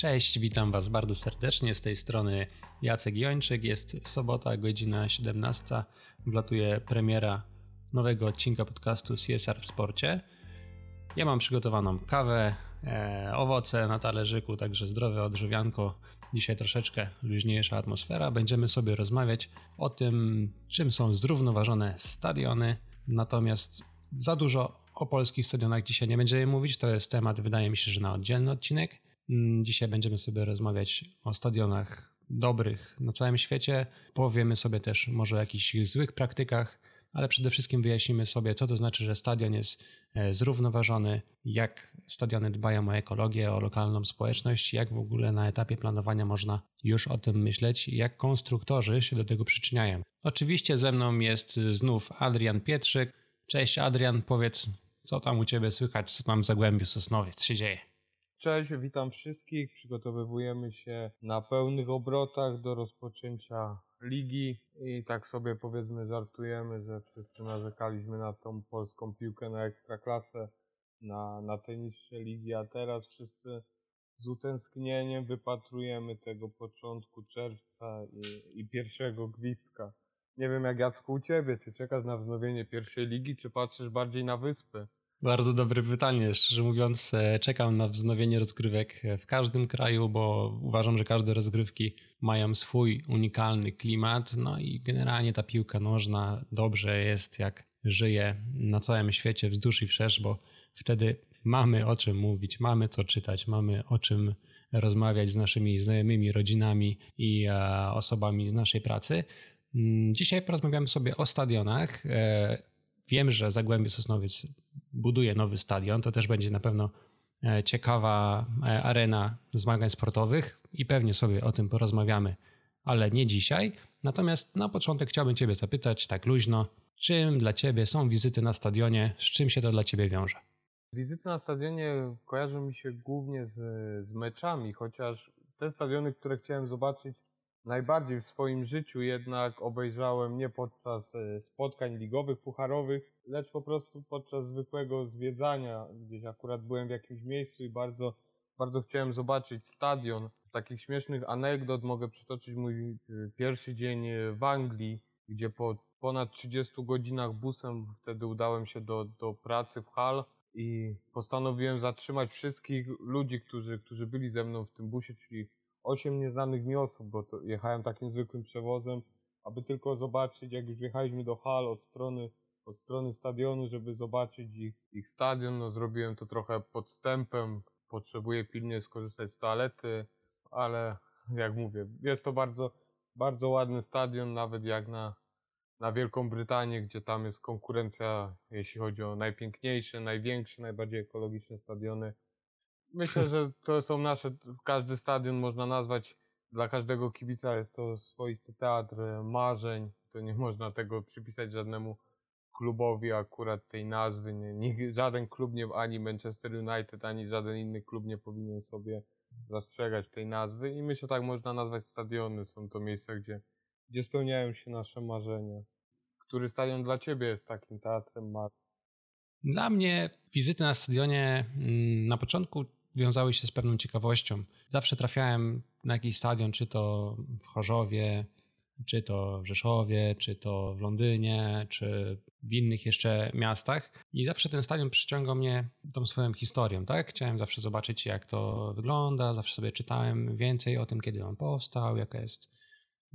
Cześć, witam Was bardzo serdecznie. Z tej strony Jacek Jończyk. Jest sobota, godzina 17. Wlatuje premiera nowego odcinka podcastu CSR w sporcie. Ja mam przygotowaną kawę, e, owoce na talerzyku, także zdrowe odżywianko. Dzisiaj troszeczkę luźniejsza atmosfera. Będziemy sobie rozmawiać o tym, czym są zrównoważone stadiony. Natomiast za dużo o polskich stadionach dzisiaj nie będziemy mówić. To jest temat, wydaje mi się, że na oddzielny odcinek. Mm, Dzisiaj będziemy sobie rozmawiać o stadionach dobrych na całym świecie. Powiemy sobie też może o jakichś złych praktykach, ale przede wszystkim wyjaśnimy sobie, co to znaczy, że stadion jest e, zrównoważony, jak stadiony dbają o ekologię, o lokalną społeczność, jak w ogóle na etapie planowania można już o tym myśleć, jak konstruktorzy się do tego przyczyniają. Oczywiście ze mną jest znów Adrian Pietrzyk. Cześć Adrian, powiedz, co tam u Ciebie słychać, co tam w Zagłębiu Sosnowiec się dzieje? Cześć, witam wszystkich. Przygotowujemy się na pełnych obrotach do rozpoczęcia ligi i tak sobie powiedzmy żartujemy, że wszyscy narzekaliśmy na tą polską piłkę na ekstraklasę, na, na te niższe ligi, a teraz wszyscy z utęsknieniem wypatrujemy tego początku czerwca i, i pierwszego gwizdka. Nie wiem jak Jacku u Ciebie, czy czekasz na wznowienie pierwszej ligi, czy patrzysz bardziej na wyspy? Bardzo dobre pytanie. Szczerze mówiąc, e, czekam na wznowienie rozgrywek w każdym kraju, bo uważam, że każde rozgrywki mają swój unikalny klimat. No i generalnie ta piłka nożna dobrze jest, jak żyje na całym świecie wzdłuż i wszerz, bo wtedy mamy o czym mówić, mamy co czytać, mamy o czym rozmawiać z naszymi znajomymi, rodzinami i e, osobami z naszej pracy. Mm, Dzisiaj porozmawiamy sobie o stadionach. Wiem, że Zagłębie Sosnowiec buduje nowy stadion. To też będzie na pewno e, ciekawa e, arena zmagań sportowych i pewnie sobie o tym porozmawiamy, ale nie dzisiaj. Natomiast na początek chciałbym Ciebie zapytać, tak luźno, czym dla Ciebie są wizyty na stadionie, z czym się to dla Ciebie wiąże? Wizyty na stadionie kojarzą mi się głównie z, z meczami, chociaż te stadiony, które chciałem zobaczyć najbardziej w swoim życiu jednak obejrzałem nie podczas e, spotkań ligowych, pucharowych, lecz po prostu podczas zwykłego zwiedzania. Gdzieś akurat byłem w jakimś miejscu i bardzo, bardzo chciałem zobaczyć stadion. Z takich śmiesznych anegdot mogę przytoczyć mój e, pierwszy dzień e, w Anglii, gdzie po ponad 30 godzinach busem wtedy udałem się do, do pracy w Hull i postanowiłem zatrzymać wszystkich ludzi, którzy, którzy byli ze mną w tym busie, czyli osiem nieznanych mi osób, bo jechałem takim zwykłym przewozem, aby tylko zobaczyć, jak już wjechaliśmy do hal od strony, od strony stadionu, żeby zobaczyć ich, ich stadion. No, zrobiłem to trochę podstępem, potrzebuję pilnie skorzystać z toalety, ale jak mówię, jest to bardzo, bardzo ładny stadion, nawet jak na, na Wielką Brytanię, gdzie tam jest konkurencja, jeśli chodzi o najpiękniejsze, największe, najbardziej ekologiczne stadiony. Myślę, że to są nasze, każdy stadion można nazwać, dla każdego kibica jest to swoisty teatr marzeń. To nie można tego przypisać żadnemu klubowi akurat tej nazwy. Nie, nie, żaden klub nie, ani Manchester United, ani żaden inny klub nie powinien sobie zastrzegać tej nazwy i myślę, tak można nazwać stadiony. Są to miejsca, gdzie, gdzie spełniają się nasze marzenia. Który stadion dla Ciebie jest takim teatrem marzeń? Dla mnie wizyty na stadionie mm, na początku wiązały się z pewną ciekawością. Zawsze trafiałem na jakiś stadion, czy to w Chorzowie, czy to w Rzeszowie, czy to w Londynie, czy w innych jeszcze miastach. I zawsze ten stadion przyciągał mnie tą swoją historią, tak? Chciałem zawsze zobaczyć, jak to wygląda, zawsze sobie czytałem więcej o tym, kiedy on powstał, jaka jest,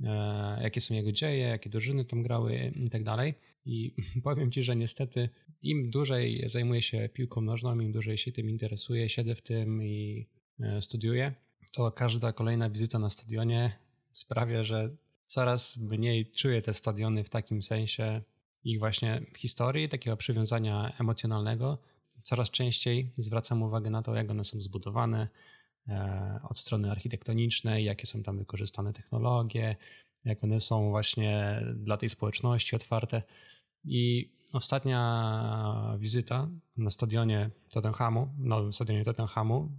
e, jakie są jego dzieje, jakie drużyny tam grały i tak dalej. I powiem Ci, że niestety im dłużej zajmuję się piłką nożną, im dłużej się tym interesuję, siedzę w tym i e, studiuję, to każda kolejna wizyta na stadionie sprawia, że coraz mniej czuję te stadiony w takim sensie ich właśnie historii, takiego przywiązania emocjonalnego. Coraz częściej zwracam uwagę na to, jak one są zbudowane e, od strony architektonicznej, jakie są tam wykorzystane technologie, jak one są właśnie dla tej społeczności otwarte. I ostatnia wizyta na stadionie Tottenhamu, nowym stadionie Tottenhamu,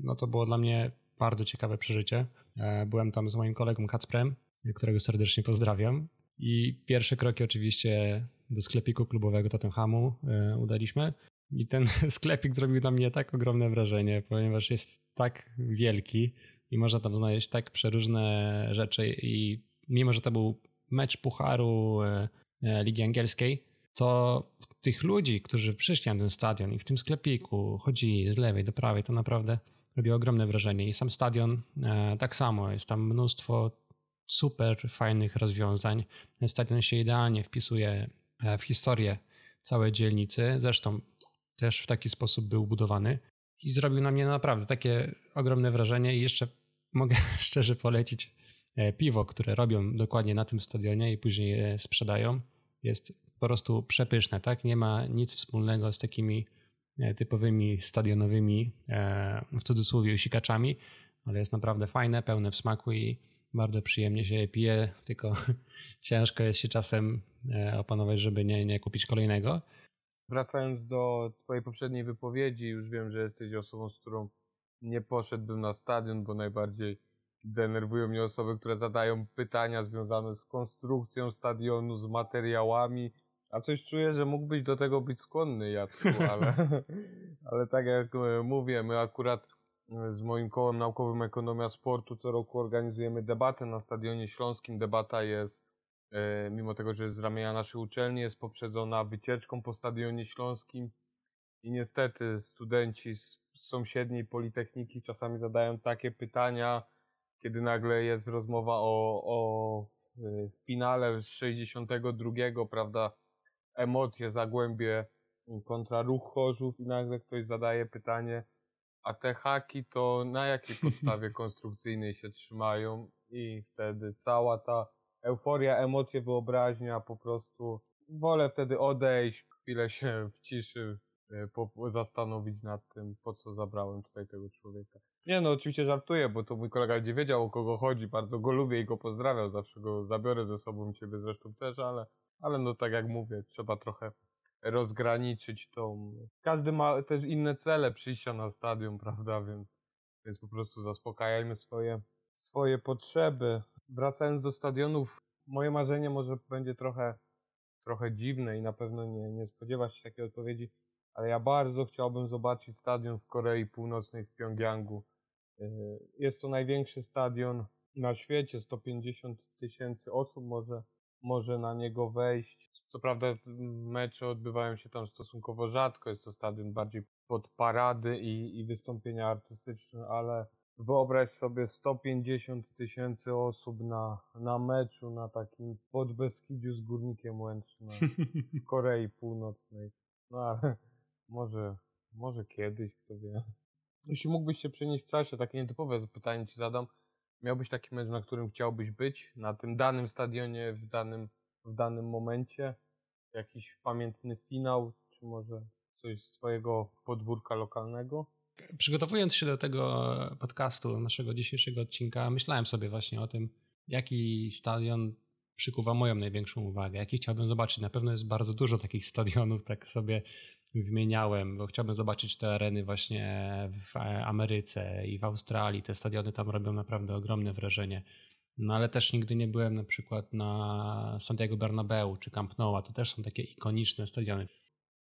no to było dla mnie bardzo ciekawe przeżycie. E, byłem tam z moim kolegą Kacprem, którego serdecznie pozdrawiam. I pierwsze kroki oczywiście do sklepiku klubowego Tottenhamu e, udaliśmy. I ten sklepik zrobił na mnie tak ogromne wrażenie, ponieważ jest tak wielki, i można tam znaleźć tak przeróżne rzeczy i mimo, że to był mecz Pucharu e, Ligi Angielskiej, to tych ludzi, którzy przyszli na ten stadion i w tym sklepiku chodzili z lewej do prawej, to naprawdę robi ogromne wrażenie. I sam stadion e, tak samo, jest tam mnóstwo super fajnych rozwiązań. Stadion się idealnie wpisuje w historię całej dzielnicy, zresztą też w taki sposób był budowany i zrobił na mnie naprawdę takie ogromne wrażenie i jeszcze mogę szczerze polecić e, piwo, które robią dokładnie na tym stadionie i później sprzedają. Jest po prostu przepyszne, tak? Nie ma nic wspólnego z takimi e, typowymi stadionowymi, e, w cudzysłowie, usikaczami, ale jest naprawdę fajne, pełne w smaku i bardzo przyjemnie się je pije, tylko ciężko jest się czasem opanować, żeby nie, nie kupić kolejnego. Wracając do Twojej poprzedniej wypowiedzi, już wiem, że jesteś osobą, z którą nie poszedłbym na stadion, bo najbardziej denerwują mnie osoby, które zadają pytania związane z konstrukcją stadionu, z materiałami, a coś czuję, że mógłbyś do tego być skłonny, Jacku, ale, ale tak jak e, mówię, my akurat e, z moim kołem naukowym Ekonomia Sportu co roku organizujemy debatę na Stadionie Śląskim. Debata jest E, mimo tego, że jest z ramienia naszej uczelni, jest poprzedzona wycieczką po Stadionie Śląskim i niestety studenci z sąsiedniej Politechniki czasami zadają takie pytania, kiedy nagle jest rozmowa o, o e, finale 62, prawda, emocje, zagłębie kontra ruch Chorzów i nagle ktoś zadaje pytanie, a te haki to na jakiej podstawie konstrukcyjnej się trzymają? I wtedy cała ta euforia, emocje, wyobraźnia, po prostu wolę wtedy odejść, chwilę się w ciszy po, zastanowić nad tym, po co zabrałem tutaj tego człowieka. Nie no, oczywiście żartuję, bo to mój kolega będzie wiedział o kogo chodzi, bardzo go lubię i go pozdrawiam, zawsze go zabiorę ze sobą, ciebie zresztą też, ale, ale no tak jak mówię, trzeba trochę rozgraniczyć tą... Każdy ma też inne cele przyjścia na stadion, prawda, więc, więc po prostu zaspokajajmy swoje, swoje potrzeby. Wracając do stadionów, moje marzenie może będzie trochę, trochę dziwne i na pewno nie, nie spodziewasz się takiej odpowiedzi, ale ja bardzo chciałbym zobaczyć stadion w Korei Północnej w Pjongjangu. Y, jest to największy stadion na świecie, 150 tysięcy osób może, może na niego wejść. Co prawda mecze odbywają się tam stosunkowo rzadko, jest to stadion bardziej pod parady i, i wystąpienia artystyczne, ale Wyobraź sobie 150 tysięcy osób na, na meczu na takim podbeskidziu z Górnikiem Łęczna w Korei Północnej. No ale może, może kiedyś, kto wie. Jeśli mógłbyś się przenieść w czasie, takie nietypowe pytanie ci zadam. Miałbyś taki mecz, na którym chciałbyś być? Na tym danym stadionie, w danym, w danym momencie? Jakiś pamiętny finał? Czy może coś z twojego podwórka lokalnego? Przygotowując się do tego podcastu, naszego dzisiejszego odcinka, myślałem sobie właśnie o tym, jaki stadion przykuwa moją największą uwagę, jaki chciałbym zobaczyć. Na pewno jest bardzo dużo takich stadionów, tak sobie wymieniałem, bo chciałbym zobaczyć te areny właśnie w Ameryce i w Australii. Te stadiony tam robią naprawdę ogromne wrażenie. No ale też nigdy nie byłem na przykład na Santiago Bernabeu czy Camp Nou, to też są takie ikoniczne stadiony.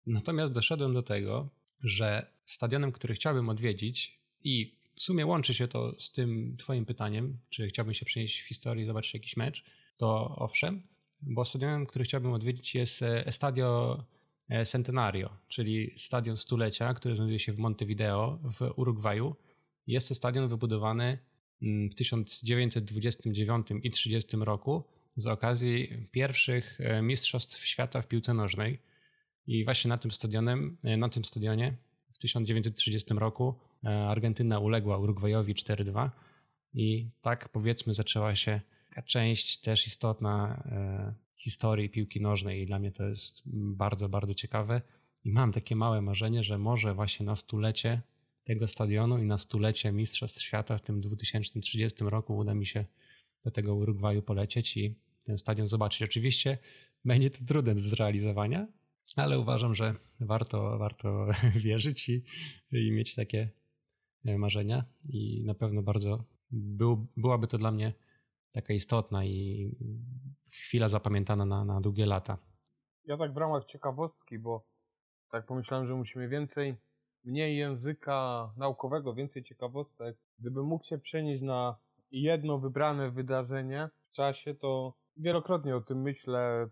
Natomiast doszedłem do tego, że stadionem, który chciałbym odwiedzić i w sumie łączy się to z tym twoim pytaniem, czy chciałbym się przenieść w historię i zobaczyć jakiś mecz, to owszem, bo stadionem, który chciałbym odwiedzić jest e, Estadio Centenario, czyli stadion stulecia, który znajduje się w Montevideo w Urugwaju. Jest to stadion wybudowany mm, w 1929 i 30 roku z okazji pierwszych e, mistrzostw świata w piłce nożnej. I właśnie na tym stadionem, e, na tym stadionie w 1930 roku e, Argentyna uległa Urugwajowi 4-2 i tak powiedzmy zaczęła się część też istotna e, historii piłki nożnej i dla mnie to jest bardzo, bardzo ciekawe i mam takie małe marzenie, że może właśnie na stulecie tego stadionu i na stulecie Mistrzostw Świata w tym 2030 roku uda mi się do tego Urugwaju polecieć i ten stadion zobaczyć. Oczywiście będzie to trudne do zrealizowania, ale uważam, że warto, warto wierzyć i, i mieć takie e, marzenia i na pewno bardzo był, byłaby to dla mnie taka istotna i chwila zapamiętana na, na długie lata. Ja tak w ramach ciekawostki, bo tak pomyślałem, że musimy więcej mniej języka naukowego, więcej ciekawostek. Gdybym mógł się przenieść na jedno wybrane wydarzenie w czasie, to wielokrotnie o tym myślę,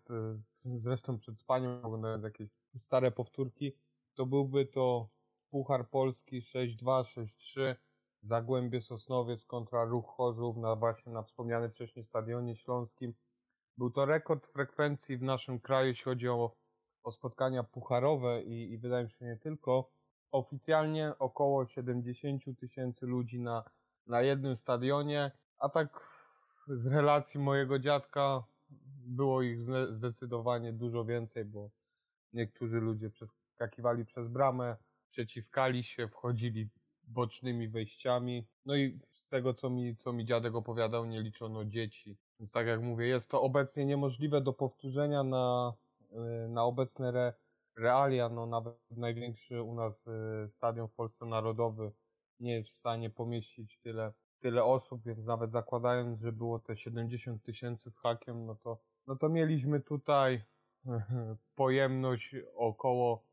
zresztą przed spaniem oglądając jakieś stare powtórki, to byłby to Puchar Polski 6-2, 6-3, Zagłębie Sosnowiec kontra Ruch Chorzów na właśnie na wspomnianym wcześniej Stadionie Śląskim. Był to rekord frekwencji w naszym kraju, jeśli chodzi o, o spotkania pucharowe i, i wydaje mi się nie tylko. Oficjalnie około 70 tysięcy ludzi na, na jednym stadionie, a tak z relacji mojego dziadka było ich zdecydowanie dużo więcej, bo niektórzy ludzie przeskakiwali przez bramę, przeciskali się, wchodzili bocznymi wejściami. No i z tego, co mi, co mi dziadek opowiadał, nie liczono dzieci. Więc tak jak mówię, jest to obecnie niemożliwe do powtórzenia na, y, na obecne re, realia. No nawet największy u nas y, stadion w Polsce Narodowy nie jest w stanie pomieścić tyle, tyle osób, więc nawet zakładając, że było te 70 tysięcy z hakiem, no to, no to mieliśmy tutaj pojemność około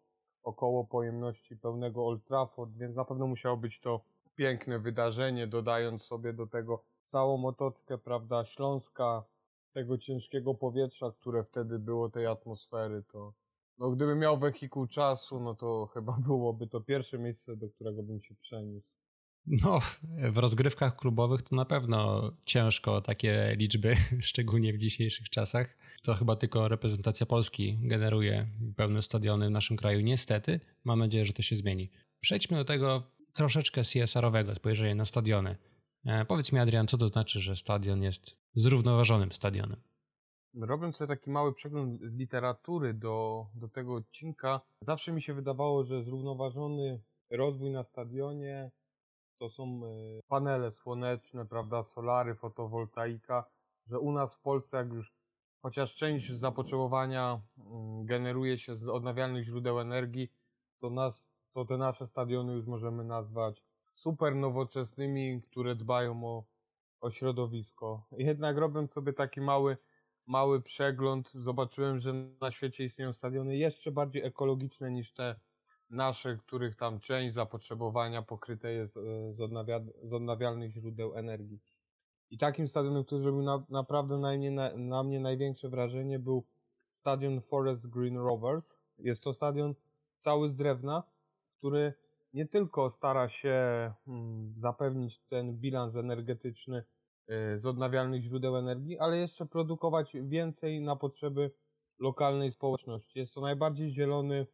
około pojemności pełnego Old Trafford, więc na pewno musiało być to piękne wydarzenie, dodając sobie do tego całą otoczkę, prawda, Śląska, tego ciężkiego powietrza, które wtedy było, tej atmosfery, to no gdybym miał wehikuł czasu, no to chyba byłoby to pierwsze miejsce, do którego bym się przeniósł. No, w rozgrywkach klubowych to na pewno ciężko takie liczby, szczególnie w dzisiejszych czasach. To chyba tylko reprezentacja Polski generuje pełne stadiony w naszym kraju. Niestety, mam nadzieję, że to się zmieni. Przejdźmy do tego troszeczkę CSR-owego spojrzenia na stadiony. E, powiedz mi, Adrian, co to znaczy, że stadion jest zrównoważonym stadionem? Robiąc sobie taki mały przegląd literatury do, do tego odcinka, zawsze mi się wydawało, że zrównoważony rozwój na stadionie to są e, panele słoneczne, prawda, solary, fotowoltaika, że u nas w Polsce, jak już chociaż część zapotrzebowania mm, generuje się z odnawialnych źródeł energii, to, nas, to te nasze stadiony już możemy nazwać super nowoczesnymi, które dbają o, o środowisko. Jednak robiąc sobie taki mały, mały przegląd, zobaczyłem, że na świecie istnieją stadiony jeszcze bardziej ekologiczne niż te nasze, których tam część zapotrzebowania pokryte jest e, z, odnawia, z odnawialnych źródeł energii. I takim stadionem, który zrobił na, naprawdę na mnie, na, na mnie największe wrażenie, był stadion Forest Green Rovers. Jest to stadion cały z drewna, który nie tylko stara się hmm, zapewnić ten bilans energetyczny y, z odnawialnych źródeł energii, ale jeszcze produkować więcej na potrzeby lokalnej społeczności. Jest to najbardziej zielony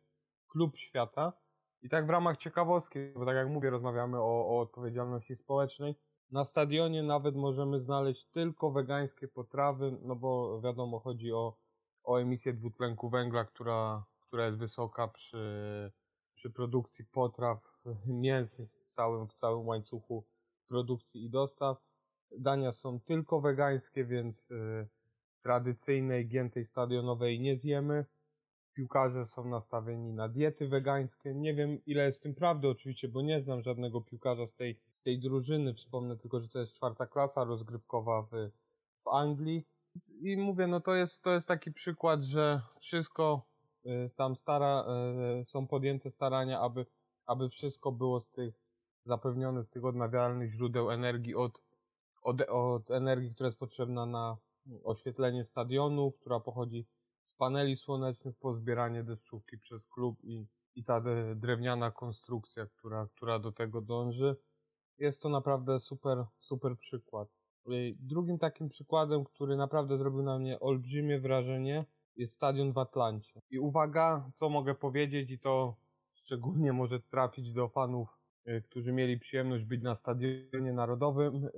klub świata. I tak w ramach ciekawostki, bo tak jak mówię, rozmawiamy o, o odpowiedzialności społecznej. Na stadionie nawet możemy znaleźć tylko wegańskie potrawy, no bo wiadomo, chodzi o, o emisję dwutlenku węgla, która, która jest wysoka przy, przy produkcji potraw mięsnych w całym, w całym łańcuchu produkcji i dostaw. Dania są tylko wegańskie, więc y, tradycyjnej, giętej stadionowej nie zjemy piłkarze są nastawieni na diety wegańskie. Nie wiem, ile jest w tym prawdy oczywiście, bo nie znam żadnego piłkarza z tej, z tej drużyny. Wspomnę tylko, że to jest czwarta klasa rozgrywkowa w, w Anglii. I mówię, no to jest, to jest taki przykład, że wszystko tam stara, y, są podjęte starania, aby, aby wszystko było z tych zapewnione z tych odnawialnych źródeł energii od, od, od energii, która jest potrzebna na oświetlenie stadionu, która pochodzi z paneli słonecznych po zbieranie deszczówki przez klub i, i ta drewniana konstrukcja, która, która do tego dąży. Jest to naprawdę super, super przykład. Drugim takim przykładem, który naprawdę zrobił na mnie olbrzymie wrażenie, jest stadion w Atlancie. I uwaga, co mogę powiedzieć, i to szczególnie może trafić do fanów, y, którzy mieli przyjemność być na stadionie narodowym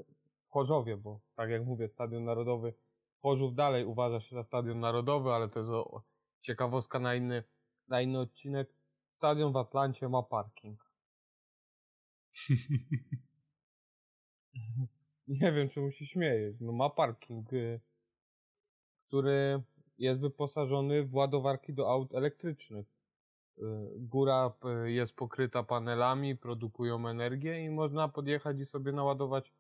w Chorzowie, bo tak jak mówię, stadion narodowy Chorzów dalej uważa się za stadion narodowy, ale to jest o, ciekawostka na inny, na inny odcinek. Stadion w Atlancie ma parking. Nie wiem, czemu się śmiejesz. No ma parking, y, który jest wyposażony w ładowarki do aut elektrycznych. Y, góra y, jest pokryta panelami, produkują energię i można podjechać i sobie naładować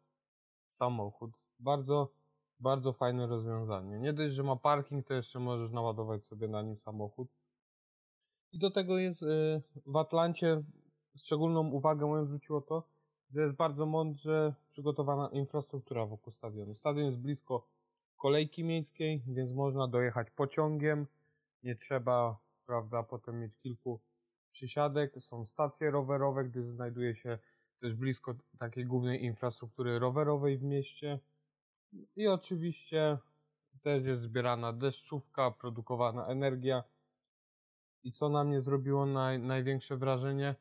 samochód. Bardzo bardzo fajne rozwiązanie. Nie dość, że ma parking, to jeszcze możesz naładować sobie na nim samochód. I do tego jest y, w Atlancie szczególną uwagę moją zwróciło to, że jest bardzo mądrze przygotowana infrastruktura wokół stadionu. Stadion jest blisko kolejki miejskiej, więc można dojechać pociągiem, nie trzeba, prawda, potem mieć kilku przysiadek, są stacje rowerowe, gdy znajduje się też blisko takiej głównej infrastruktury rowerowej w mieście. I oczywiście też jest zbierana deszczówka, produkowana energia. I co na mnie zrobiło naj, największe wrażenie?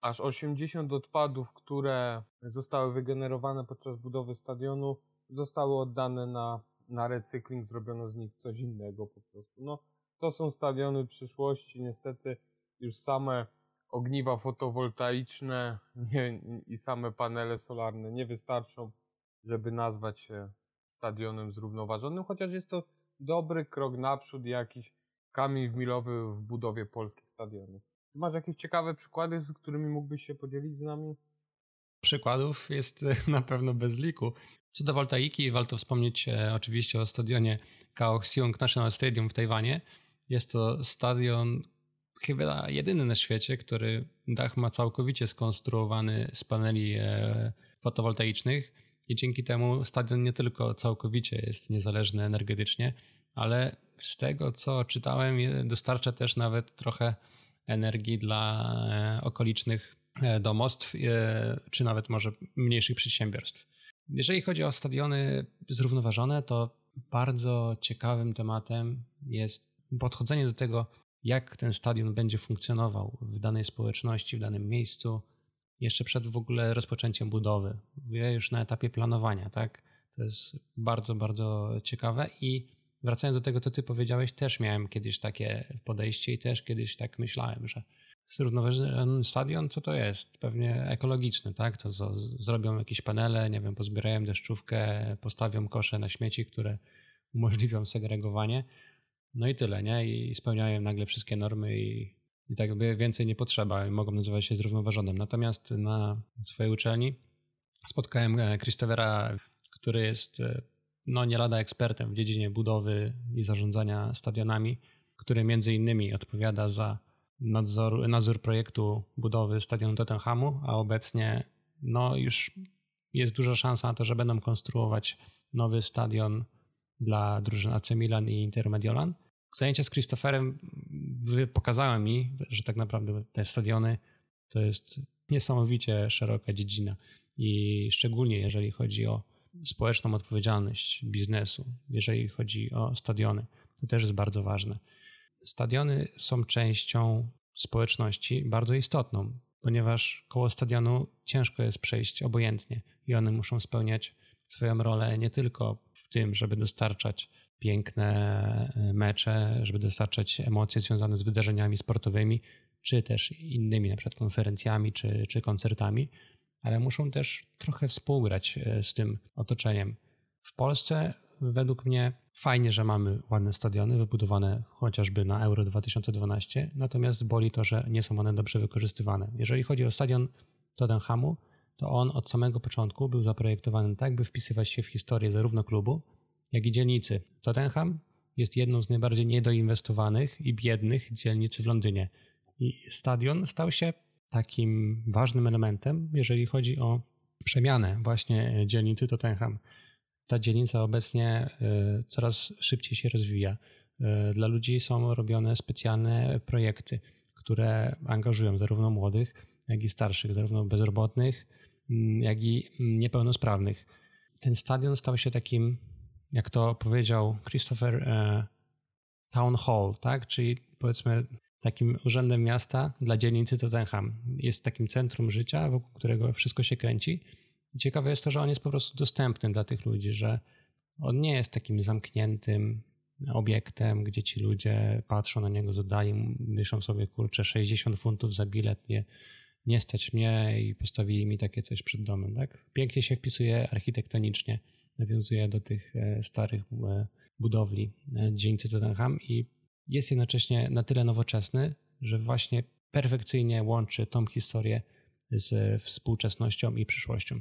Aż 80 odpadów, które zostały wygenerowane podczas budowy stadionu, zostały oddane na, na recykling, zrobiono z nich coś innego po prostu. No, to są stadiony przyszłości, niestety już same ogniwa fotowoltaiczne nie, i same panele solarne nie wystarczą, żeby nazwać się stadionem zrównoważonym, chociaż jest to dobry krok naprzód, jakiś kamień milowy w budowie polskich stadionów. Ty masz jakieś ciekawe przykłady, z którymi mógłbyś się podzielić z nami? Przykładów jest na pewno bez liku. Co do Voltaiki, warto wspomnieć e, oczywiście o stadionie Kaohsiung National Stadium w Tajwanie. Jest to stadion, chyba jedyny na świecie, który dach ma całkowicie skonstruowany z paneli e, fotowoltaicznych i dzięki temu stadion nie tylko całkowicie jest niezależny energetycznie, ale z tego co czytałem dostarcza też nawet trochę energii dla e, okolicznych domostw czy nawet może mniejszych przedsiębiorstw. Jeżeli chodzi o stadiony zrównoważone, to bardzo ciekawym tematem jest podchodzenie do tego, jak ten stadion będzie funkcjonował w danej społeczności, w danym miejscu, jeszcze przed w ogóle rozpoczęciem budowy, już na etapie planowania, tak? To jest bardzo, bardzo ciekawe i wracając do tego, co ty powiedziałeś, też miałem kiedyś takie podejście i też kiedyś tak myślałem, że zrównoważony stadion, co to jest? Pewnie ekologiczny, tak? To co, zrobią jakieś panele, nie wiem, pozbierają deszczówkę, postawią kosze na śmieci, które umożliwią segregowanie no i tyle, nie? I spełniają nagle wszystkie normy i, i tak jakby więcej nie potrzeba i mogą nazywać się zrównoważonym. Natomiast na swojej uczelni spotkałem e, Christophera, który jest e, no nie lada ekspertem w dziedzinie budowy i zarządzania stadionami, który między innymi odpowiada za nadzór, nadzór projektu budowy stadionu Tottenhamu, a obecnie no już jest duża szansa na to, że będą konstruować nowy stadion dla drużyn AC Milan i Inter Mediolan. Zajęcia z Christopherem pokazały mi, że tak naprawdę te stadiony to jest niesamowicie szeroka dziedzina i szczególnie jeżeli chodzi o społeczną odpowiedzialność biznesu, jeżeli chodzi o stadiony, to też jest bardzo ważne. Stadiony są częścią społeczności bardzo istotną, ponieważ koło stadionu ciężko jest przejść obojętnie i one muszą spełniać swoją rolę nie tylko w tym, żeby dostarczać piękne e, mecze, żeby dostarczać emocje związane z wydarzeniami sportowymi, czy też innymi, na przykład konferencjami, czy, czy koncertami, ale muszą też trochę współgrać e, z tym otoczeniem. W Polsce według mnie fajnie, że mamy ładne stadiony wybudowane chociażby na Euro 2012, natomiast boli to, że nie są one dobrze wykorzystywane. Jeżeli chodzi o stadion Tottenhamu, to on od samego początku był zaprojektowany tak, by wpisywać się w historię zarówno klubu, jak i dzielnicy. Tottenham jest jedną z najbardziej niedoinwestowanych i biednych dzielnic w Londynie. I stadion stał się takim ważnym elementem, jeżeli chodzi o przemianę właśnie dzielnicy Tottenham. Ta dzielnica obecnie e, coraz szybciej się rozwija. E, dla ludzi są robione specjalne projekty, które angażują zarówno młodych, jak i starszych, zarówno bezrobotnych, Mm, jak i mm, niepełnosprawnych. Ten stadion stał się takim, jak to powiedział Christopher, e, town hall, tak? czyli powiedzmy takim urzędem miasta dla dzielnicy Tottenham. Jest takim centrum życia, wokół którego wszystko się kręci. Ciekawe jest to, że on jest po prostu dostępny dla tych ludzi, że on nie jest takim zamkniętym obiektem, gdzie ci ludzie patrzą na niego z oddali, myślą sobie, kurczę, 60 funtów za bilet, nie, nie stać mnie i postawili mi takie coś przed domem. Tak? Pięknie się wpisuje architektonicznie, nawiązuje do tych e, starych e, budowli e, dzielnicy Tottenham i jest jednocześnie na tyle nowoczesny, że właśnie perfekcyjnie łączy tą historię z współczesnością i przyszłością.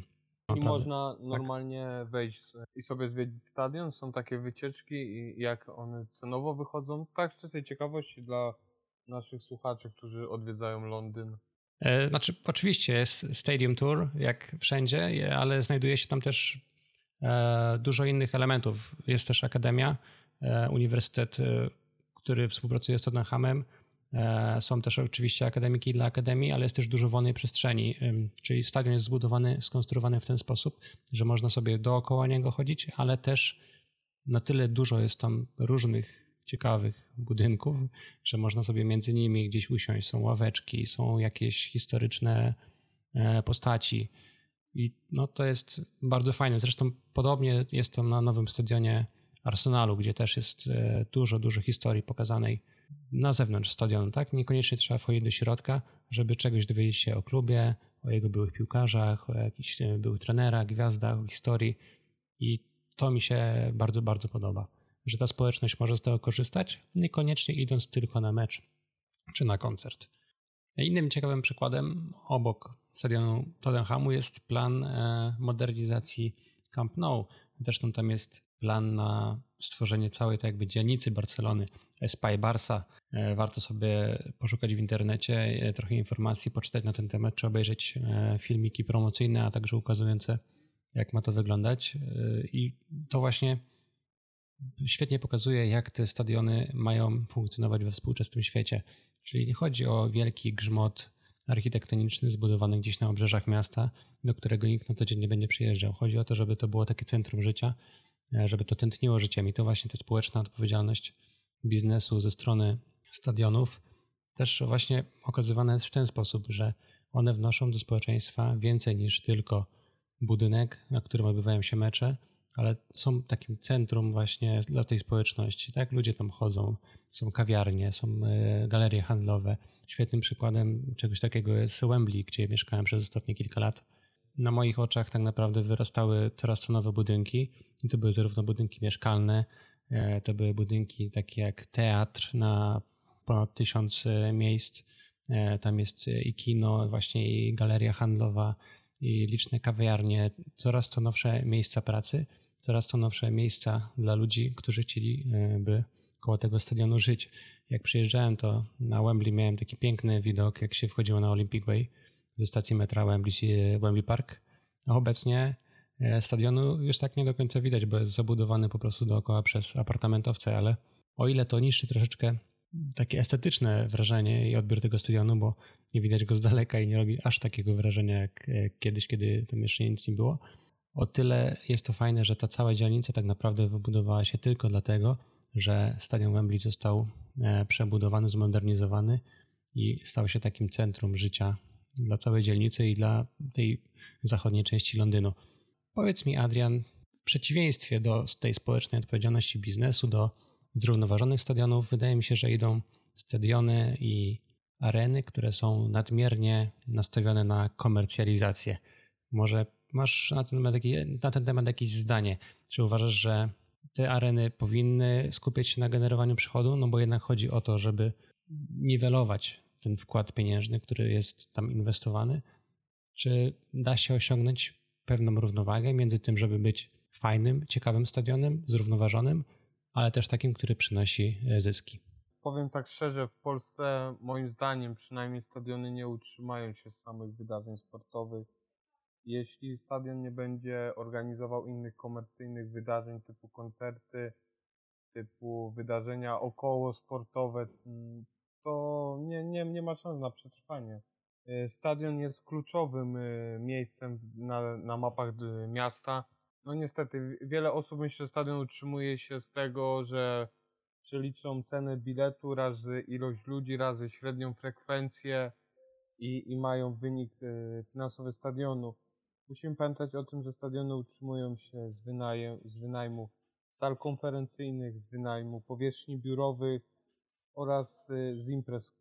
I można tak? normalnie tak? wejść i sobie zwiedzić stadion. Są takie wycieczki i jak one cenowo wychodzą. Tak, z czystej ciekawości dla naszych słuchaczy, którzy odwiedzają Londyn E, znaczy, oczywiście jest Stadium Tour, jak wszędzie, ale znajduje się tam też e, dużo innych elementów. Jest też akademia, e, uniwersytet, który współpracuje z Tottenhamem. Są też oczywiście akademiki dla akademii, ale jest też dużo wolnej przestrzeni. Czyli stadion jest zbudowany, skonstruowany w ten sposób, że można sobie dookoła niego chodzić, ale też na tyle dużo jest tam różnych ciekawych budynków, że można sobie między nimi gdzieś usiąść. Są ławeczki, są jakieś historyczne e, postaci. I no, to jest bardzo fajne. Zresztą podobnie jest to na nowym stadionie Arsenalu, gdzie też jest e, dużo, dużo historii pokazanej na zewnątrz stadionu. Tak? Niekoniecznie trzeba wchodzić do środka, żeby czegoś dowiedzieć się o klubie, o jego byłych piłkarzach, o jakichś e, byłych trenerach, gwiazdach, o historii. I to mi się bardzo, bardzo podoba że ta społeczność może z tego korzystać, niekoniecznie idąc tylko na mecz czy na koncert. Innym ciekawym przykładem obok stadionu Tottenhamu jest plan e, modernizacji Camp Nou. Zresztą tam jest plan na stworzenie całej tak jakby dzielnicy Barcelony, Spy Barsa. E, warto sobie poszukać w internecie e, trochę informacji, poczytać na ten temat, czy obejrzeć filmiki promocyjne, a także ukazujące jak ma to wyglądać. I to właśnie świetnie pokazuje, jak te stadiony mają funkcjonować we współczesnym świecie. Czyli nie chodzi o wielki grzmot architektoniczny zbudowany gdzieś na obrzeżach miasta, do którego nikt na co dzień nie będzie przyjeżdżał. Chodzi o to, żeby to było takie centrum życia, e, żeby to tętniło życiem i to właśnie ta społeczna odpowiedzialność biznesu ze strony stadionów też właśnie okazywane jest w ten sposób, że one wnoszą do społeczeństwa więcej niż tylko budynek, na którym odbywają się mecze, ale są takim centrum właśnie dla tej społeczności. Tak, ludzie tam chodzą, są kawiarnie, są e, galerie handlowe. Świetnym przykładem czegoś takiego jest Wembley, gdzie mieszkałem przez ostatnie kilka lat. Na moich oczach tak naprawdę wyrastały coraz to nowe budynki. I to były zarówno budynki mieszkalne, e, to były budynki takie jak teatr na ponad tysiąc e, miejsc. Tam jest i kino, właśnie i galeria handlowa, i liczne kawiarnie, coraz to nowsze miejsca pracy coraz to nowsze miejsca dla ludzi, którzy chcieliby e, koło tego stadionu żyć. Jak przyjeżdżałem, to na Wembley miałem taki piękny widok, jak się wchodziło na Olympic Way ze stacji metra Wembley, Wembley Park. A obecnie e, stadionu już tak nie do końca widać, bo jest zabudowany po prostu dookoła przez apartamentowce, ale o ile to niszczy troszeczkę takie estetyczne wrażenie i odbiór tego stadionu, bo nie widać go z daleka i nie robi aż takiego wrażenia jak e, kiedyś, kiedy tam jeszcze nic nie było, o tyle jest to fajne, że ta cała dzielnica tak naprawdę wybudowała się tylko dlatego, że stadion Wembley został e, przebudowany, zmodernizowany i stał się takim centrum życia dla całej dzielnicy i dla tej zachodniej części Londynu. Powiedz mi, Adrian, w przeciwieństwie do tej społecznej odpowiedzialności biznesu, do zrównoważonych stadionów, wydaje mi się, że idą stadiony i areny, które są nadmiernie nastawione na komercjalizację. Może masz na ten, temat, na ten temat jakieś zdanie? Czy uważasz, że te areny powinny skupiać się na generowaniu przychodu? No bo jednak chodzi o to, żeby niwelować ten wkład pieniężny, który jest tam inwestowany. Czy da się osiągnąć pewną równowagę między tym, żeby być fajnym, ciekawym stadionem, zrównoważonym, ale też takim, który przynosi e, zyski? Powiem tak szczerze, w Polsce moim zdaniem przynajmniej stadiony nie utrzymają się z samych wydarzeń sportowych jeśli stadion nie będzie organizował innych komercyjnych wydarzeń typu koncerty, typu wydarzenia około sportowe, mm, to nie, nie, nie ma szans na przetrwanie. Y, stadion jest kluczowym y, miejscem na, na mapach miasta. No niestety, wiele osób myśli, że stadion utrzymuje się z tego, że przeliczą cenę biletu razy ilość ludzi, razy średnią frekwencję i, i mają wynik finansowy stadionu. Musimy pamiętać o tym, że stadiony utrzymują się z, z wynajmu sal konferencyjnych, z wynajmu powierzchni biurowych oraz z imprez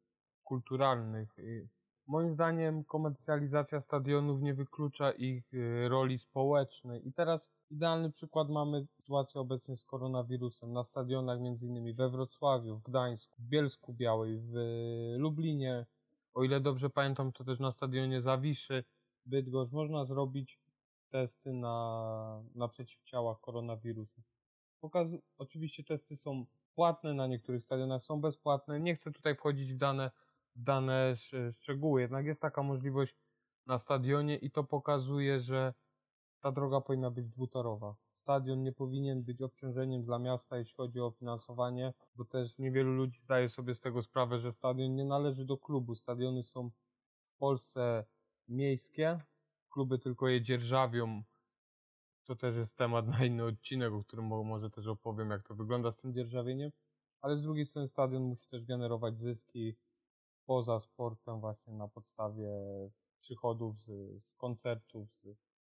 kulturalnych. Y, moim zdaniem komercjalizacja stadionów nie wyklucza ich y, roli społecznej. I teraz idealny przykład mamy sytuację obecnie z koronawirusem na stadionach m.in. we Wrocławiu, w Gdańsku, w Bielsku Białej, w Lublinie. O ile dobrze pamiętam, to też na stadionie Zawiszy Bydgoszcz można zrobić testy na, na przeciwciałach koronawirusa. Pokaz... Oczywiście testy są płatne, na niektórych stadionach są bezpłatne. Nie chcę tutaj wchodzić w dane dane szczegóły. Jednak jest taka możliwość na stadionie i to pokazuje, że ta droga powinna być dwutorowa. Stadion nie powinien być obciążeniem dla miasta, jeśli chodzi o finansowanie, bo też niewielu ludzi zdaje sobie z tego sprawę, że stadion nie należy do klubu. Stadiony są w Polsce miejskie, kluby tylko je dzierżawią. To też jest temat na inny odcinek, o którym może też opowiem, jak to wygląda z tym dzierżawieniem. Ale z drugiej strony stadion musi też generować zyski poza sportem właśnie na podstawie przychodów z, z koncertów, z,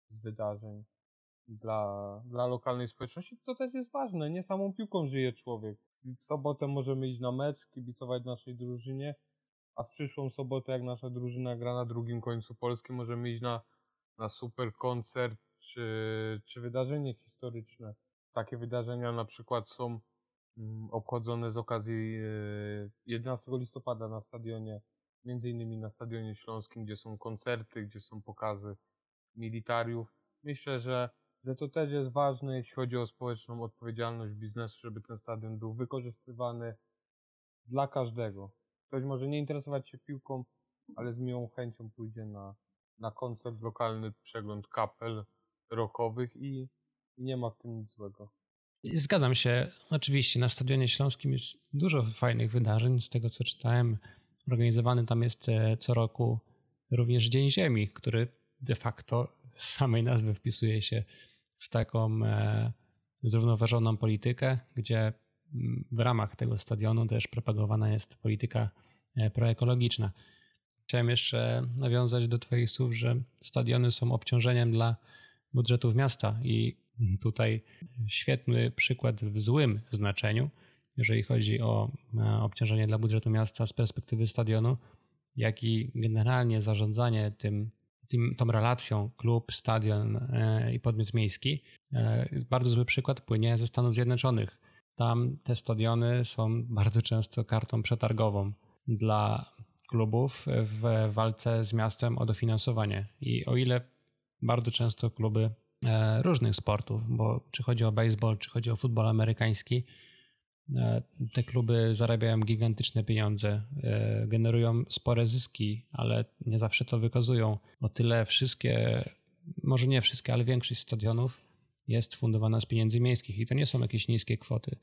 z wydarzeń dla, dla lokalnej społeczności, co też jest ważne. Nie samą piłką żyje człowiek. W sobotę możemy iść na mecz, kibicować naszej drużynie, a w przyszłą sobotę, jak nasza drużyna gra na drugim końcu Polski, możemy iść na, na super koncert czy, czy wydarzenie historyczne. Takie wydarzenia na przykład są obchodzone z okazji 11 e, listopada na stadionie, między innymi na stadionie śląskim, gdzie są koncerty, gdzie są pokazy militariów. Myślę, że, że to też jest ważne, jeśli chodzi o społeczną odpowiedzialność biznesu, żeby ten stadion był wykorzystywany dla każdego. Ktoś może nie interesować się piłką, ale z miłą chęcią pójdzie na, na koncert, lokalny przegląd kapel rockowych i, i nie ma w tym nic złego. Zgadzam się. Oczywiście na Stadionie Śląskim jest dużo fajnych wydarzeń. Z tego co czytałem, organizowany tam jest e, co roku również Dzień Ziemi, który de facto z samej nazwy wpisuje się w taką e, zrównoważoną politykę, gdzie w ramach tego stadionu też propagowana jest polityka e, proekologiczna. Chciałem jeszcze nawiązać do Twoich słów, że stadiony są obciążeniem dla budżetów miasta i tutaj świetny przykład w złym znaczeniu, jeżeli chodzi o e, obciążenie dla budżetu miasta z perspektywy stadionu, jak i generalnie zarządzanie tym, tym tą relacją klub, stadion e, i podmiot miejski. Bardzo zły przykład płynie ze Stanów Zjednoczonych tam te stadiony są bardzo często kartą przetargową dla klubów w walce z miastem o dofinansowanie. I o ile bardzo często kluby e, różnych sportów, bo czy chodzi o baseball, czy chodzi o futbol amerykański, e, te kluby zarabiają gigantyczne pieniądze, e, generują spore zyski, ale nie zawsze to wykazują. O tyle wszystkie, może nie wszystkie, ale większość stadionów jest fundowana z pieniędzy miejskich i to nie są jakieś niskie kwoty.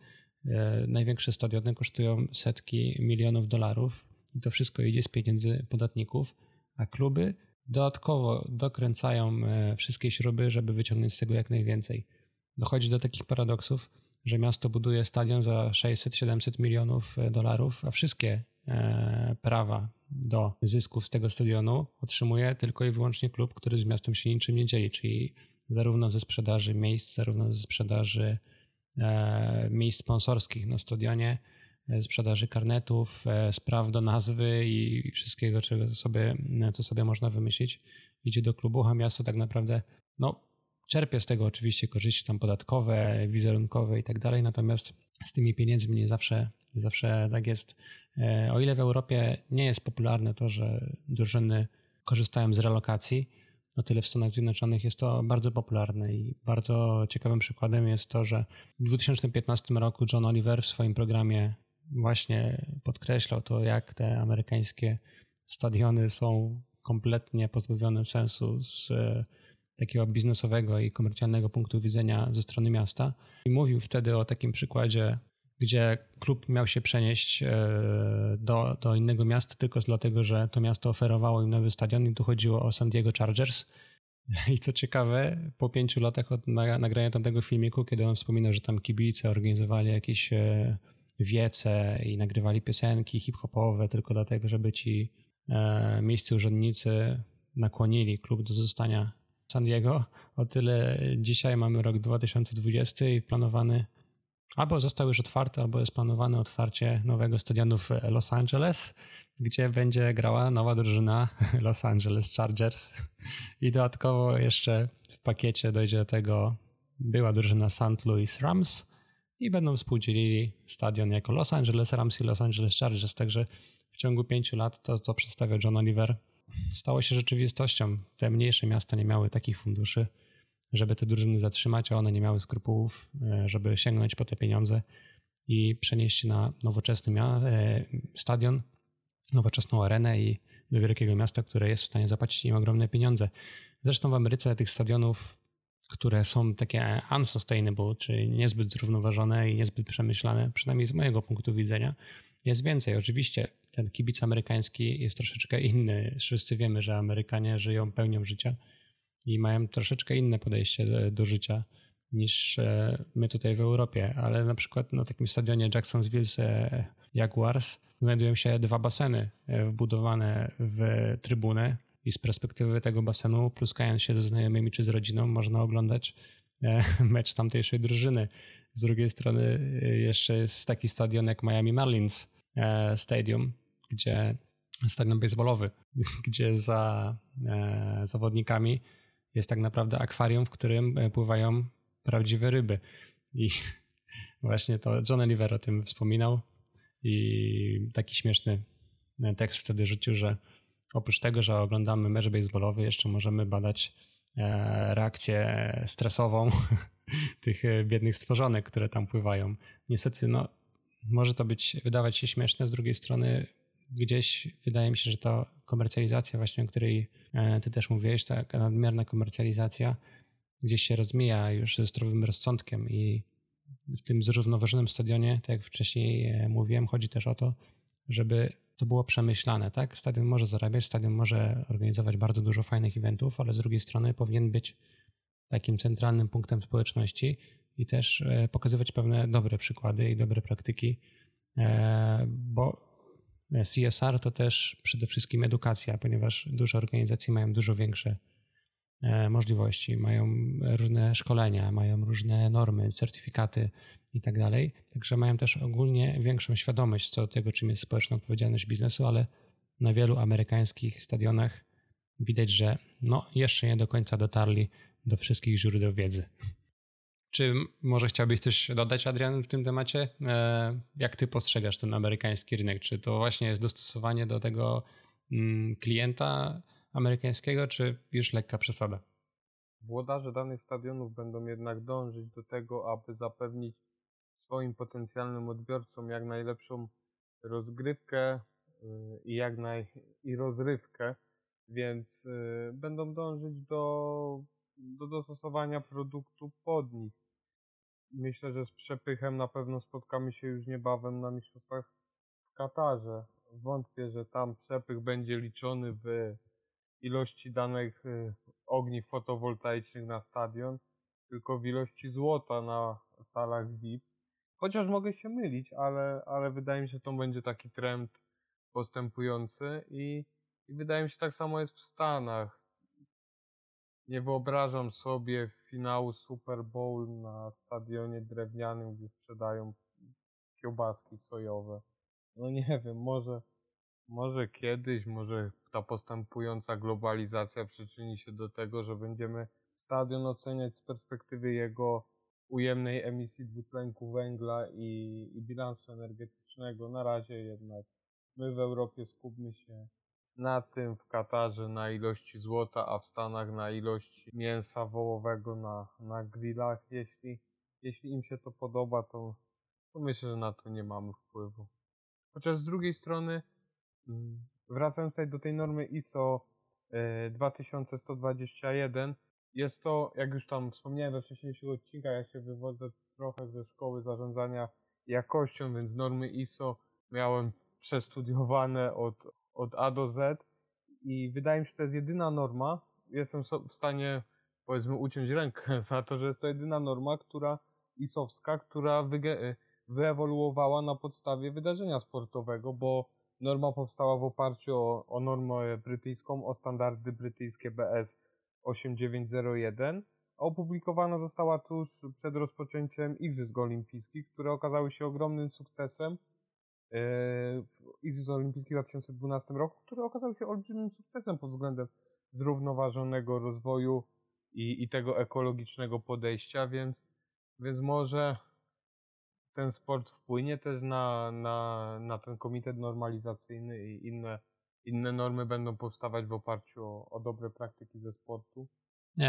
E, największe stadiony kosztują setki milionów dolarów i to wszystko idzie z pieniędzy podatników, a kluby dodatkowo dokręcają e, wszystkie śruby, żeby wyciągnąć z tego jak najwięcej. Dochodzi do takich paradoksów, że miasto buduje stadion za 600-700 milionów e, dolarów, a wszystkie prawa do zysków z tego stadionu otrzymuje tylko i wyłącznie klub, który z miastem się niczym nie dzieli, czyli zarówno ze sprzedaży miejsc, zarówno ze sprzedaży e, miejsc sponsorskich na stadionie, e, sprzedaży karnetów, e, spraw do nazwy i wszystkiego, czego sobie, co sobie można wymyślić. Idzie do klubu, a miasto tak naprawdę no, czerpie z tego oczywiście korzyści tam podatkowe, wizerunkowe i tak dalej, natomiast z tymi pieniędzmi nie zawsze, nie zawsze tak jest. O ile w Europie nie jest popularne to, że drużyny korzystają z relokacji, o tyle w Stanach Zjednoczonych jest to bardzo popularne i bardzo ciekawym przykładem jest to, że w 2015 roku John Oliver w swoim programie właśnie podkreślał to, jak te amerykańskie stadiony są kompletnie pozbawione sensu z e, takiego biznesowego i komercjalnego punktu widzenia ze strony miasta. I mówił wtedy o takim przykładzie gdzie klub miał się przenieść e, do, do innego miasta tylko dlatego, że to miasto oferowało im nowy stadion i tu chodziło o San Diego Chargers. I co ciekawe, po pięciu latach od nagrania tamtego filmiku, kiedy on wspominał, że tam kibice organizowali jakieś e, wiece i nagrywali piosenki hip-hopowe tylko dlatego, żeby ci e, miejscy urzędnicy nakłonili klub do zostania San Diego. O tyle dzisiaj mamy rok 2020 i planowany Albo został już otwarty, albo jest planowane otwarcie nowego stadionu w Los Angeles, gdzie będzie grała nowa drużyna Los Angeles Chargers. I dodatkowo jeszcze w pakiecie dojdzie do tego była drużyna St. Louis Rams i będą współdzielili stadion jako Los Angeles Rams i Los Angeles Chargers. Także w ciągu pięciu lat to, co przedstawia John Oliver, stało się rzeczywistością. Te mniejsze miasta nie miały takich funduszy żeby te drużyny zatrzymać, a one nie miały skrupułów, e, żeby sięgnąć po te pieniądze i przenieść się na nowoczesny e, stadion, nowoczesną arenę i do wielkiego miasta, które jest w stanie zapłacić im ogromne pieniądze. Zresztą w Ameryce tych stadionów, które są takie unsustainable, czyli niezbyt zrównoważone i niezbyt przemyślane, przynajmniej z mojego punktu widzenia, jest więcej. Oczywiście ten kibic amerykański jest troszeczkę inny. Wszyscy wiemy, że Amerykanie żyją pełnią życia i mają troszeczkę inne podejście do, do życia niż e, my tutaj w Europie, ale na przykład na takim stadionie Jacksonville e, Jaguars znajdują się dwa baseny e, wbudowane w trybunę i z perspektywy tego basenu, pluskając się ze znajomymi czy z rodziną, można oglądać mecz tamtejszej drużyny. Z drugiej strony jeszcze jest taki stadion jak Miami Marlins Stadium, gdzie stadion baseballowy, gdzie za zawodnikami jest tak naprawdę akwarium, w którym pływają prawdziwe ryby. I właśnie to John Oliver o tym wspominał i taki śmieszny tekst wtedy rzucił, że oprócz tego, że oglądamy mecz baseballowy, jeszcze możemy badać e, reakcję stresową tych biednych stworzonek, które tam pływają. Niestety, no, może to być, wydawać się śmieszne, z drugiej strony gdzieś wydaje mi się, że to komercjalizacja właśnie, o której e, ty też mówiłeś, ta nadmierna komercjalizacja gdzieś się rozmija już ze zdrowym rozsądkiem i w tym zrównoważonym stadionie, tak jak wcześniej e, mówiłem, chodzi też o to, żeby to było przemyślane, tak? Stadion może zarabiać, stadion może organizować bardzo dużo fajnych eventów, ale z drugiej strony powinien być takim centralnym punktem społeczności i też e, pokazywać pewne dobre przykłady i dobre praktyki, e, bo CSR to też przede wszystkim edukacja, ponieważ duże organizacje mają dużo większe możliwości, mają różne szkolenia, mają różne normy, certyfikaty i tak dalej. Także mają też ogólnie większą świadomość co do tego, czym jest społeczna odpowiedzialność biznesu, ale na wielu amerykańskich stadionach widać, że no, jeszcze nie do końca dotarli do wszystkich źródeł wiedzy. Czy może chciałbyś coś dodać, Adrian, w tym temacie? E, jak ty postrzegasz ten amerykański rynek? Czy to właśnie jest dostosowanie do tego mm, klienta, amerykańskiego, czy już lekka przesada? Włodarze danych stadionów będą jednak dążyć do tego, aby zapewnić swoim potencjalnym odbiorcom jak najlepszą rozgrywkę y, i jak naj i rozrywkę, więc y, będą dążyć do, do dostosowania produktu pod nich. Myślę, że z przepychem na pewno spotkamy się już niebawem na mistrzostwach w Katarze. Wątpię, że tam przepych będzie liczony w ilości danych y, ogniw fotowoltaicznych na stadion, tylko w ilości złota na salach VIP. Chociaż mogę się mylić, ale, ale wydaje mi się, że to będzie taki trend postępujący i, i wydaje mi się, tak samo jest w Stanach. Nie wyobrażam sobie finału Super Bowl na stadionie drewnianym, gdzie sprzedają kiełbaski sojowe. No nie wiem, może, może kiedyś, może ta postępująca globalizacja przyczyni się do tego, że będziemy stadion oceniać z perspektywy jego ujemnej emisji dwutlenku węgla i, i bilansu energetycznego. Na razie jednak my w Europie skupmy się na tym, w Katarze na ilości złota, a w Stanach na ilości mięsa wołowego na, na grillach. Jeśli, jeśli im się to podoba, to, to myślę, że na to nie mamy wpływu. Chociaż z drugiej strony mm, wracając tutaj do tej normy ISO 2121, e, jest to, jak już tam wspomniałem we wcześniejszych odcinkach, ja się wywodzę trochę ze szkoły zarządzania jakością, więc normy ISO miałem przestudiowane od, od A do Z i wydaje mi się, że to jest jedyna norma. Jestem w stanie, powiedzmy, uciąć rękę za to, że jest to jedyna norma, która ISowska, która wyewoluowała na podstawie wydarzenia sportowego, bo Norma powstała w oparciu o, o normę brytyjską, o standardy brytyjskie BS 8901, a opublikowana została tuż przed rozpoczęciem Igrzysk Olimpijskich, które okazały się ogromnym sukcesem. Yy, Igrzysk Olimpijskich w 2012 roku, które okazały się olbrzymim sukcesem pod względem zrównoważonego rozwoju i, i tego ekologicznego podejścia, więc, więc może ten sport wpłynie też na, na, na ten komitet normalizacyjny i inne, inne normy będą powstawać w oparciu o, o dobre praktyki ze sportu?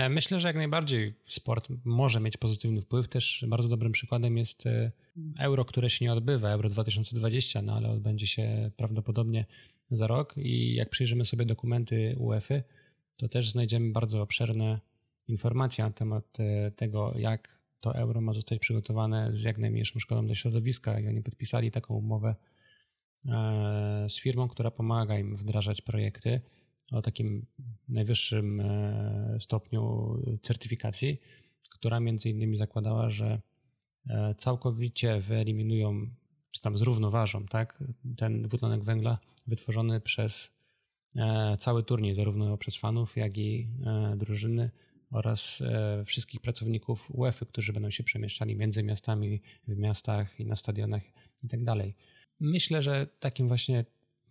Myślę, że jak najbardziej sport może mieć pozytywny wpływ. Też bardzo dobrym przykładem jest e, Euro, które się nie odbywa, Euro 2020, no ale odbędzie się prawdopodobnie za rok i jak przyjrzymy sobie dokumenty UEFA, to też znajdziemy bardzo obszerne informacje na temat e, tego, jak to euro ma zostać przygotowane z jak najmniejszą szkodą dla środowiska. I oni podpisali taką umowę e, z firmą, która pomaga im wdrażać projekty o takim najwyższym e, stopniu certyfikacji, która między innymi zakładała, że całkowicie wyeliminują, czy tam zrównoważą, tak, ten dwutlenek węgla wytworzony przez cały turniej, zarówno przez fanów, jak i drużyny oraz e, wszystkich pracowników UEFA, którzy będą się przemieszczali między miastami, w miastach i na stadionach i tak. Myślę, że takim właśnie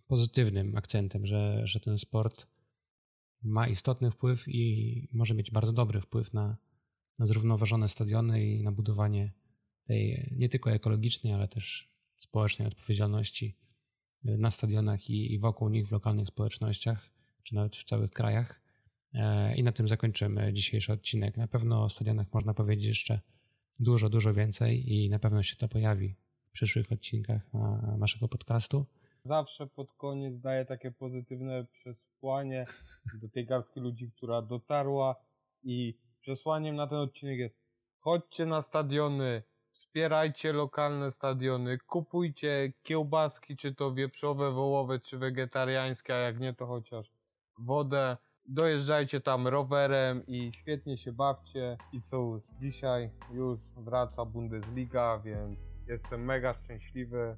pozytywnym akcentem, że, że ten sport ma istotny wpływ i może mieć bardzo dobry wpływ na, na zrównoważone stadiony i na budowanie tej nie tylko ekologicznej, ale też społecznej odpowiedzialności na stadionach i, i wokół nich w lokalnych społecznościach, czy nawet w całych krajach. E, I na tym zakończymy dzisiejszy odcinek. Na pewno o stadionach można powiedzieć jeszcze dużo, dużo więcej i na pewno się to pojawi w przyszłych odcinkach naszego podcastu. Zawsze pod koniec daję takie pozytywne przesłanie do tej garstki ludzi, która dotarła i przesłaniem na ten odcinek jest chodźcie na stadiony, wspierajcie lokalne stadiony, kupujcie kiełbaski, czy to wieprzowe, wołowe, czy wegetariańskie, a jak nie to chociaż wodę dojeżdżajcie tam rowerem i świetnie się bawcie. I cóż, dzisiaj już wraca Bundesliga, więc jestem mega szczęśliwy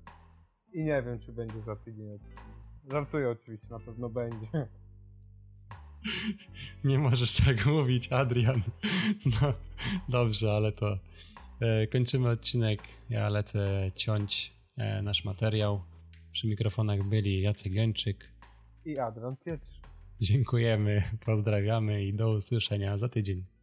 i nie wiem, czy będzie za tydzień. Żartuję oczywiście, na pewno będzie. Nie możesz tak mówić, Adrian. No dobrze, ale to e, kończymy odcinek. Ja lecę ciąć e, nasz materiał. Przy mikrofonach byli Jacek Gęczyk i Adrian Pietrz. Dziękujemy, pozdrawiamy i do usłyszenia za tydzień.